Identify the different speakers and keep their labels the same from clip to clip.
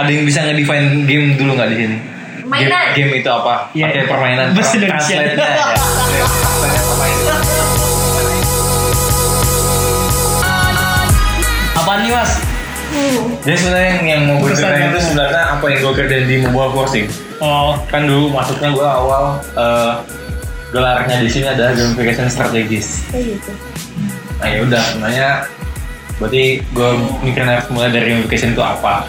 Speaker 1: Ada yang bisa ngedefine game dulu nggak di sini? Game,
Speaker 2: Mainan.
Speaker 1: game itu apa?
Speaker 3: Iya.
Speaker 1: Pakai permainan.
Speaker 3: Bahasa Indonesia.
Speaker 1: Translate-nya ya.
Speaker 3: Apaan nih mas?
Speaker 1: Jadi sebenarnya yang, yang mau gue ceritain itu sebenarnya apa yang gue kerjain di Mobile Crossing.
Speaker 3: Oh,
Speaker 1: Kan dulu masuknya gue awal eh, gelarnya di sini adalah gamification strategis.
Speaker 2: Kayak gitu.
Speaker 1: Nah ya udah sebenarnya berarti gue mikirin harus mulai dari gamification itu apa.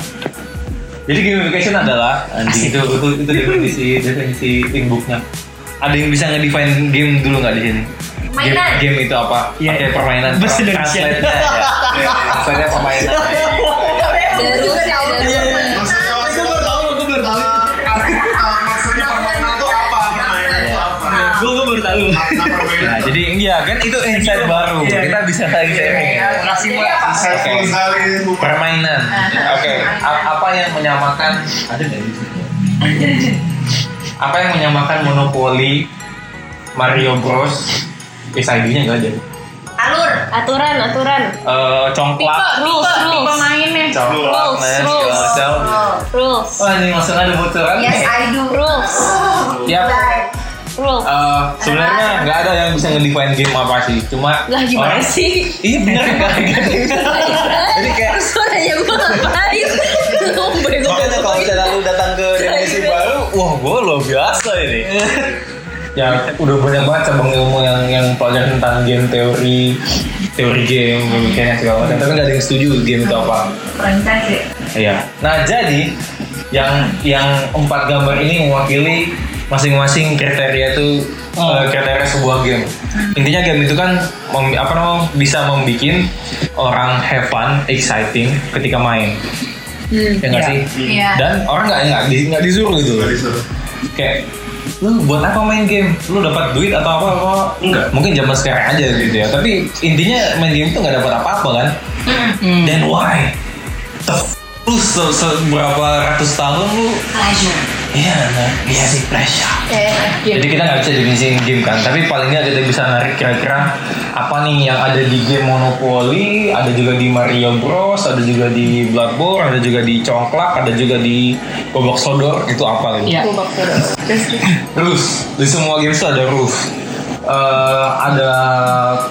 Speaker 1: Jadi gamification adalah anjing itu itu itu definisi definisi inbooknya. Ada yang bisa ngedefine game dulu nggak di sini? Game,
Speaker 2: Mainan.
Speaker 1: game itu apa?
Speaker 3: Iya.
Speaker 1: Pakai permainan.
Speaker 3: Bahasa Indonesia.
Speaker 1: Ya. Translate-nya permainan.
Speaker 3: Gue baru tahu,
Speaker 4: maksudnya
Speaker 1: jadi iya kan itu insight baru.
Speaker 3: Iya.
Speaker 1: Kita bisa lagi sharing. ya.
Speaker 3: Makasih
Speaker 2: Jadi
Speaker 3: mas.
Speaker 2: apa?
Speaker 4: Insightful
Speaker 1: Oke. Permainan. Oke, apa yang menyamakan ada sini? Apa yang menyamakan Monopoly, Mario Bros, SID-nya nggak ada.
Speaker 2: Alur.
Speaker 5: Aturan, aturan.
Speaker 1: Eh, congklak,
Speaker 5: Rules, rules.
Speaker 2: mainnya.
Speaker 1: congklak,
Speaker 5: Rules, rules. Rules.
Speaker 1: Oh, ini langsung ada bocoran.
Speaker 2: Yes, I do.
Speaker 5: Rules.
Speaker 1: Yap.
Speaker 5: Rules.
Speaker 1: Eh, sebenarnya nggak ada yang bisa ngedefine game apa sih, cuma
Speaker 5: Lah gimana
Speaker 1: orang-
Speaker 5: sih?
Speaker 1: Iya bener nggak ada yang Jadi kayak
Speaker 5: Terus lo nanya gue ngapain?
Speaker 1: Makanya kalau misalnya lu datang ke Indonesia baru, wah gue luar biasa ini. ya udah banyak banget cabang ilmu yang yang pelajaran tentang game teori, teori game, mekanik segala macam. Tapi nggak ada yang setuju game itu apa.
Speaker 2: Franchise.
Speaker 1: Iya. Nah jadi yang yang empat gambar ini mewakili masing-masing kriteria itu
Speaker 3: Oh.
Speaker 1: eh, kriteria sebuah game. Intinya game itu kan mem- apa namanya bisa membuat orang have fun, exciting ketika main. Ya nggak
Speaker 3: Iya.
Speaker 1: sih?
Speaker 2: Iya.
Speaker 1: Dan orang nggak nggak di- nggak disuruh gitu loh.
Speaker 4: Nggak disuruh.
Speaker 1: Kayak lu buat apa main game? Lu dapat duit atau apa apa?
Speaker 4: Enggak.
Speaker 1: Mungkin zaman sekarang aja gitu ya. Tapi intinya main game itu nggak dapat apa-apa kan?
Speaker 3: Hmm.
Speaker 1: Then why? Se seberapa ratus tahun lu
Speaker 2: Pleasure.
Speaker 1: Iya, nah, iya sih pressure.
Speaker 5: Eh,
Speaker 1: Jadi kita nggak bisa definisiin game kan, tapi paling nggak kita bisa narik kira-kira apa nih yang ada di game Monopoly, ada juga di Mario Bros, ada juga di Bloodborne, ada juga di Congklak, ada juga di Gobok Sodor, itu apa gitu.
Speaker 3: Iya.
Speaker 5: gue bakal terus.
Speaker 1: Rules, di semua game itu ada rules. Eh, ada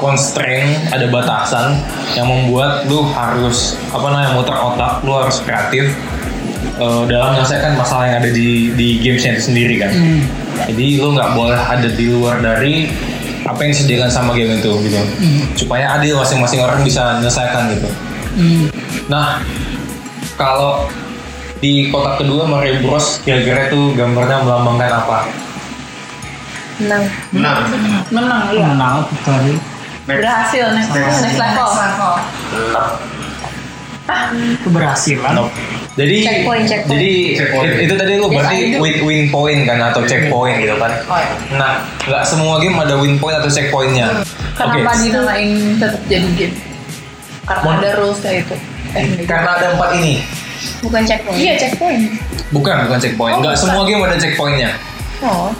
Speaker 1: constraint, ada batasan yang membuat lu harus apa namanya muter otak, lu harus kreatif eh, dalam menyelesaikan masalah yang ada di di gamesnya itu sendiri kan.
Speaker 3: Hmm.
Speaker 1: Jadi lu nggak boleh ada di luar dari apa yang disediakan sama game itu gitu. Supaya adil masing-masing orang bisa menyelesaikan gitu.
Speaker 3: Hmm.
Speaker 1: Nah, kalau di kotak kedua Mario Bros kira-kira itu gambarnya melambangkan apa?
Speaker 5: Menang.
Speaker 4: Menang.
Speaker 2: Menang, iya.
Speaker 3: Menang betul.
Speaker 4: Next.
Speaker 2: Berhasil next
Speaker 4: Next.
Speaker 2: next level.
Speaker 3: Keberhasilan.
Speaker 1: Nope. Jadi
Speaker 5: Checkpoint, checkpoint.
Speaker 1: jadi
Speaker 4: Checkpoint.
Speaker 1: it- itu tadi lu berarti win, win point kan atau checkpoint gitu kan.
Speaker 2: Oh, iya.
Speaker 1: Nah, nggak semua game ada win point atau checkpointnya. Oke.
Speaker 2: Kenapa dinamain tetap jadi game? Karena
Speaker 1: Mon-
Speaker 2: ada rules kayak itu. Eh, enggak.
Speaker 1: Karena ada empat ini.
Speaker 5: Bukan checkpoint.
Speaker 2: Iya checkpoint.
Speaker 1: Bukan, bukan checkpoint.
Speaker 2: Oh,
Speaker 1: Nggak
Speaker 2: bukan.
Speaker 1: semua game ada checkpointnya.
Speaker 2: Oh.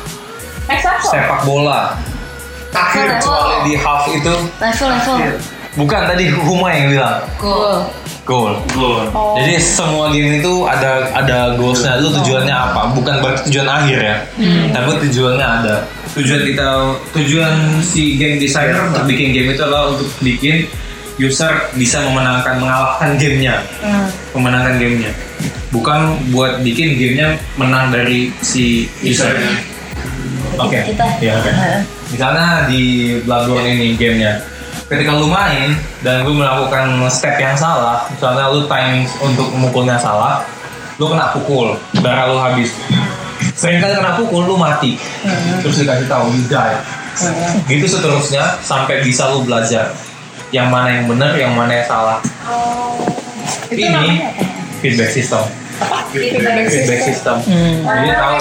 Speaker 2: Level.
Speaker 1: Sepak bola.
Speaker 4: Akhir.
Speaker 1: Kecuali di half itu
Speaker 5: Level, level.
Speaker 1: Bukan tadi Huma yang bilang
Speaker 2: Cool.
Speaker 1: goal.
Speaker 4: Belum.
Speaker 2: Oh.
Speaker 1: Jadi semua game itu ada ada goalsnya. Lu tujuannya apa? Bukan berarti tujuan akhir ya. Tapi tujuannya ada. Tujuan kita tujuan si game designer untuk bikin game itu adalah untuk bikin user bisa memenangkan mengalahkan gamenya,
Speaker 2: Hmm.
Speaker 1: memenangkan gamenya. Bukan buat bikin gamenya menang dari si user. Oke.
Speaker 5: Kita.
Speaker 1: Ya, oke. Misalnya di Bloodborne ini gamenya, ketika lu main dan lu melakukan step yang salah, misalnya lu timing untuk memukulnya salah, lu kena pukul, darah lu habis. Sering kali kena pukul, lu mati. Terus dikasih tahu, you die. Gitu seterusnya sampai bisa lu belajar yang mana yang benar, yang mana yang salah.
Speaker 2: Itu
Speaker 1: Ini
Speaker 2: namanya apa?
Speaker 1: feedback system.
Speaker 2: Feedback
Speaker 1: Feedback system.
Speaker 3: Hmm.
Speaker 1: Jadi tahu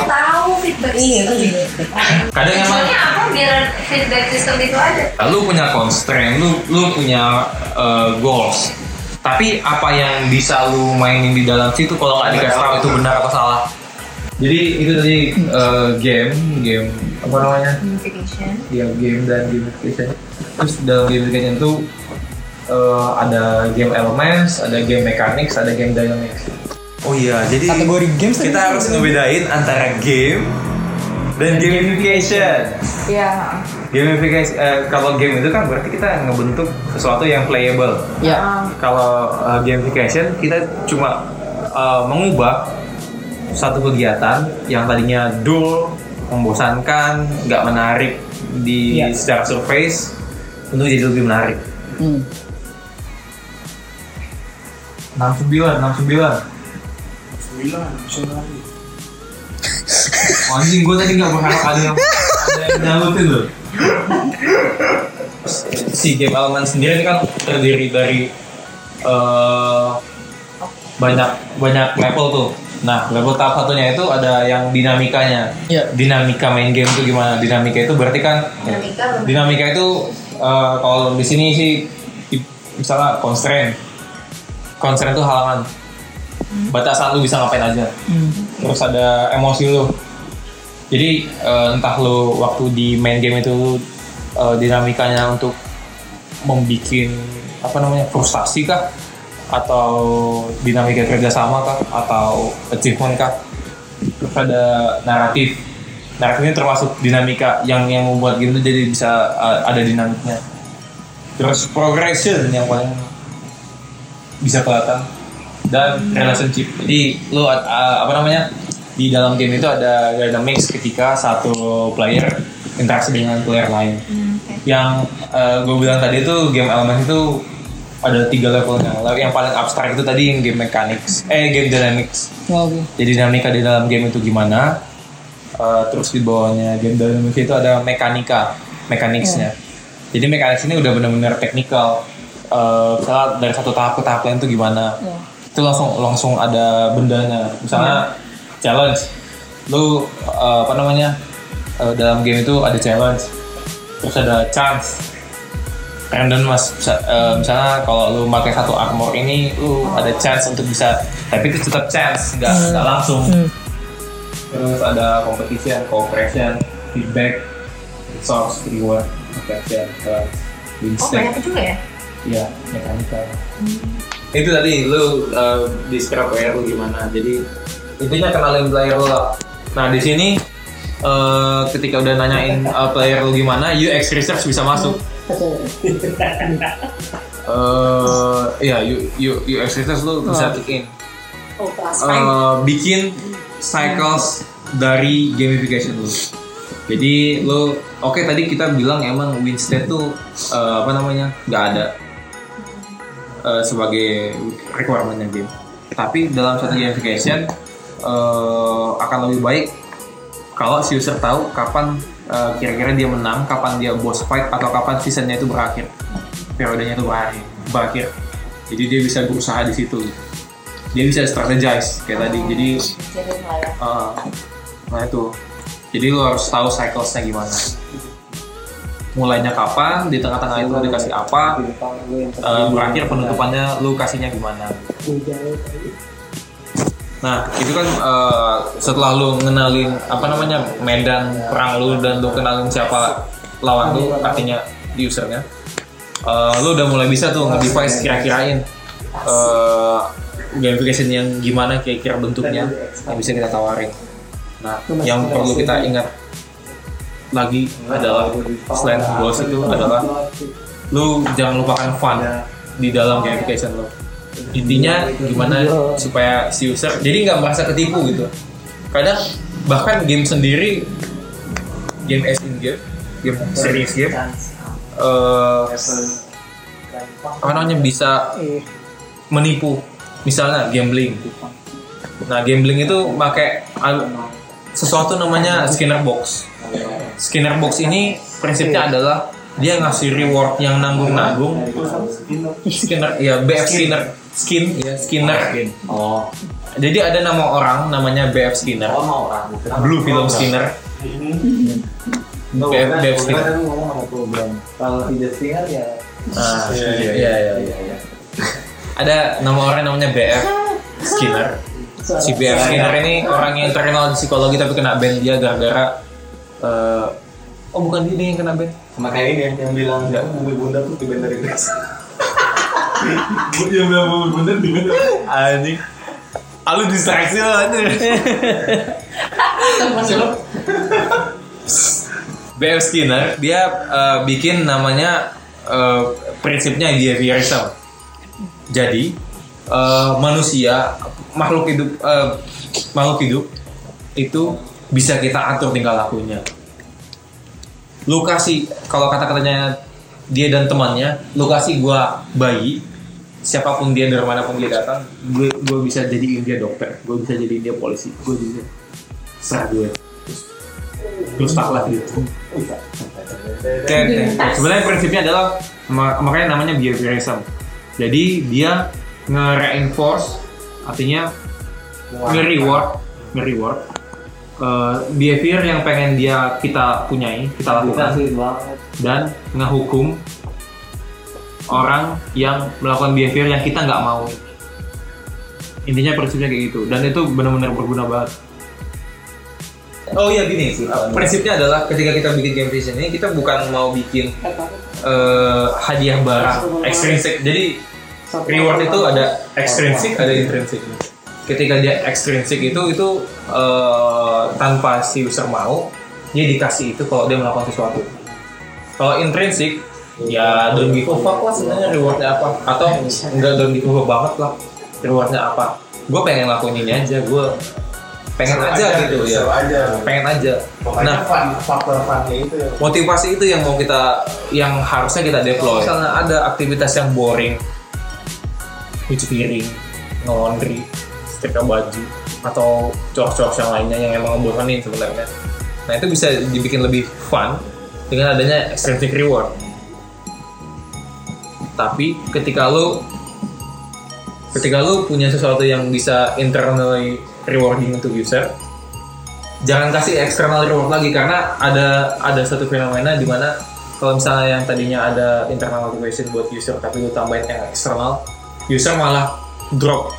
Speaker 2: feedback
Speaker 5: Iya,
Speaker 2: system.
Speaker 1: kadang emang
Speaker 2: apa biar feedback system itu ada?
Speaker 1: lu punya constraint, lu lu punya uh, goals. Tapi apa yang bisa lu mainin di dalam situ kalau nggak dikasih tahu itu benar atau salah? Jadi itu tadi uh, game, game apa namanya?
Speaker 2: Gamification.
Speaker 1: Ya game dan gamification. Terus dalam gamification itu uh, ada game elements, ada game mechanics, ada game dynamics. Oh iya, jadi
Speaker 3: Kategori games
Speaker 1: kita harus ngebedain antara game dan gamification.
Speaker 2: Iya.
Speaker 1: Gamification eh, kalau game itu kan berarti kita ngebentuk sesuatu yang playable.
Speaker 3: Ya.
Speaker 1: Kalau uh, gamification kita cuma uh, mengubah satu kegiatan yang tadinya dull, membosankan, nggak menarik di
Speaker 3: Iya.
Speaker 1: secara surface untuk jadi lebih menarik.
Speaker 3: Hmm.
Speaker 1: 69, 69.
Speaker 4: Sembilan, bisa lari.
Speaker 1: Anjing gue tadi nggak berharap ada yang ada yang nyalutin loh. Si game elemen sendiri ini kan terdiri dari eh, banyak banyak level tuh. Nah level tahap satunya itu ada yang dinamikanya.
Speaker 3: Iya.
Speaker 1: Dinamika main game itu gimana? Dinamika itu berarti kan
Speaker 2: Dinamika
Speaker 1: dinamika itu eh, kalau di sini sih misalnya constraint. Constraint itu halangan. Batasan lu bisa ngapain aja.
Speaker 3: Hmm.
Speaker 1: terus ada emosi lu. Jadi eh, entah lu waktu di main game itu eh, dinamikanya untuk membuat apa namanya frustasi kah? Atau dinamika kerjasama kah? Atau achievement kah? Terus ada naratif. Naratif ini termasuk dinamika yang yang membuat game itu jadi bisa eh, ada dinamiknya. Terus progression yang paling bisa kelihatan dan relationship. Jadi lu uh, apa namanya di dalam game itu ada dynamics ketika satu player interaksi dengan player lain.
Speaker 2: Hmm, oke.
Speaker 1: yang gue bilang tadi itu game element itu ada tiga levelnya. Level yang paling abstrak itu tadi yang game mechanics eh game dynamics.
Speaker 3: Oke.
Speaker 1: jadi dinamika di dalam game itu gimana Eh, terus di bawahnya game dynamics itu ada mekanika mechanicsnya. Jadi mechanics ini udah benar-benar teknikal Eh, misalnya dari satu tahap ke tahap lain itu gimana?
Speaker 3: Ya.
Speaker 1: Itu langsung langsung ada bendanya. Misalnya challenge. Lu eh, apa namanya eh, dalam game itu ada challenge. Terus ada chance. Random mas. Bisa- eh, misalnya kalau lu pakai satu armor ini lu ada chance untuk bisa tapi itu tetap chance nggak nggak langsung.
Speaker 3: Hmm.
Speaker 1: terus ada competition cooperation feedback resource reward dan win
Speaker 2: Oh banyak juga ya?
Speaker 1: Iya, mekanika. Itu tadi lu uh, describe player lu gimana. Jadi intinya kenalin player lu lah. Nah di sini uh, ketika udah nanyain uh, player lu gimana, UX research bisa masuk. Eh, iya, U- U- UX research lu bisa kick in.
Speaker 2: Oh kelas
Speaker 1: Eh, bikin cycles dari gamification lu. Jadi lu oke tadi kita bilang emang win state tuh eh, apa namanya nggak ada eh, sebagai requirementnya game. Tapi dalam satu gamification eh, akan lebih baik kalau si user tahu kapan eh, kira-kira dia menang, kapan dia boss fight atau kapan seasonnya itu berakhir, periodenya itu berakhir, berakhir. Jadi dia bisa berusaha di situ. Dia bisa strategize kayak tadi. Jadi. Uh, nah itu. Jadi lo harus tahu cyclesnya gimana. Mulainya kapan, di tengah-tengah itu dikasih apa, uh, berakhir penutupannya lu kasihnya gimana. Nah itu kan uh, setelah lu ngenalin apa namanya medan perang lu dan lu kenalin siapa lawan lu artinya usernya, uh, lu udah mulai bisa tuh nge-device kira-kirain uh, gamification yang gimana kira-kira bentuknya yang bisa kita tawarin. Nah, yang perlu kita ingat lagi adalah selain goals itu adalah lu jangan lupakan fun di dalam gamification lo. Intinya gimana supaya si user jadi nggak merasa ketipu gitu. Kadang bahkan game sendiri game as in game, game serious game eh apa namanya bisa menipu. Misalnya gambling. Nah gambling itu pakai sesuatu namanya Skinner box Skinner box ini prinsipnya adalah dia ngasih reward yang nanggung-nanggung. Skinner ya BF Skinner. Skin ya Skinner.
Speaker 6: Oh,
Speaker 1: jadi ada nama orang namanya BF Skinner.
Speaker 6: Mau orang.
Speaker 1: Blue Film Skinner. BF, BF Skinner.
Speaker 6: Kan ngomong sama program. Kalau tidak Stinger ya.
Speaker 1: Nah, iya, iya, iya, iya. Ada nama orang namanya BF Skinner. Si BF Skinner ini orang yang terkenal di psikologi tapi kena ban dia gara-gara eh, oh bukan dia yang kena ban.
Speaker 6: Sama kayak ini yang, yang bilang nggak mobil bunda tuh tiba dari Grace.
Speaker 4: Dia bilang bunda di mana?
Speaker 1: Anjing. Alu distraksi lo aja. B.F. Skinner dia eh, bikin namanya eh, prinsipnya behaviorism. Jadi eh, manusia makhluk hidup eh, makhluk hidup itu bisa kita atur tingkah lakunya. Lu kasih kalau kata-katanya dia dan temannya, lu kasih gua bayi, siapa pun dia dari mana pun dia datang, gue gue bisa jadiin dia dokter, gue bisa jadiin dia polisi, gue bisa serah gue. Terus taklah gitu. Kayak, sebenarnya prinsipnya adalah ma- makanya namanya behaviorism. Jadi dia nge-reinforce artinya nge-reward nge-reward uh, behavior yang pengen dia kita punyai, kita lakukan
Speaker 6: banget.
Speaker 1: dan ngehukum orang yang melakukan behavior yang kita nggak mau. Intinya prinsipnya kayak gitu dan itu benar-benar berguna banget. Oh iya gini sih, prinsipnya adalah ketika kita bikin game vision ini kita bukan mau bikin eh, hadiah barang ekstrinsik. Jadi reward itu ada ekstrinsik, ada intrinsik. Ketika dia ekstrinsik itu itu eh, tanpa si user mau, dia dikasih itu kalau dia melakukan sesuatu. Kalau intrinsik, ya don't give a fuck lah sebenarnya rewardnya apa. Atau enggak don't give a fuck banget lah rewardnya apa. Gue pengen lakuin ini aja, gue pengen
Speaker 4: Seru
Speaker 1: aja, gitu ya.
Speaker 4: aja
Speaker 1: Pengen aja.
Speaker 4: pokoknya
Speaker 1: Nah,
Speaker 4: fun faktor funnya itu ya
Speaker 1: motivasi itu yang mau kita yang harusnya kita deploy misalnya ada aktivitas yang boring cuci piring laundry setrika baju atau coros-coros yang lainnya yang emang ngebosenin sebenarnya. Nah itu bisa dibikin lebih fun dengan adanya extrinsic reward. Tapi ketika lo ketika lo punya sesuatu yang bisa internally rewarding untuk user jangan kasih external reward lagi karena ada ada satu fenomena di mana kalau misalnya yang tadinya ada internal motivation buat user tapi lu tambahin yang eksternal user malah drop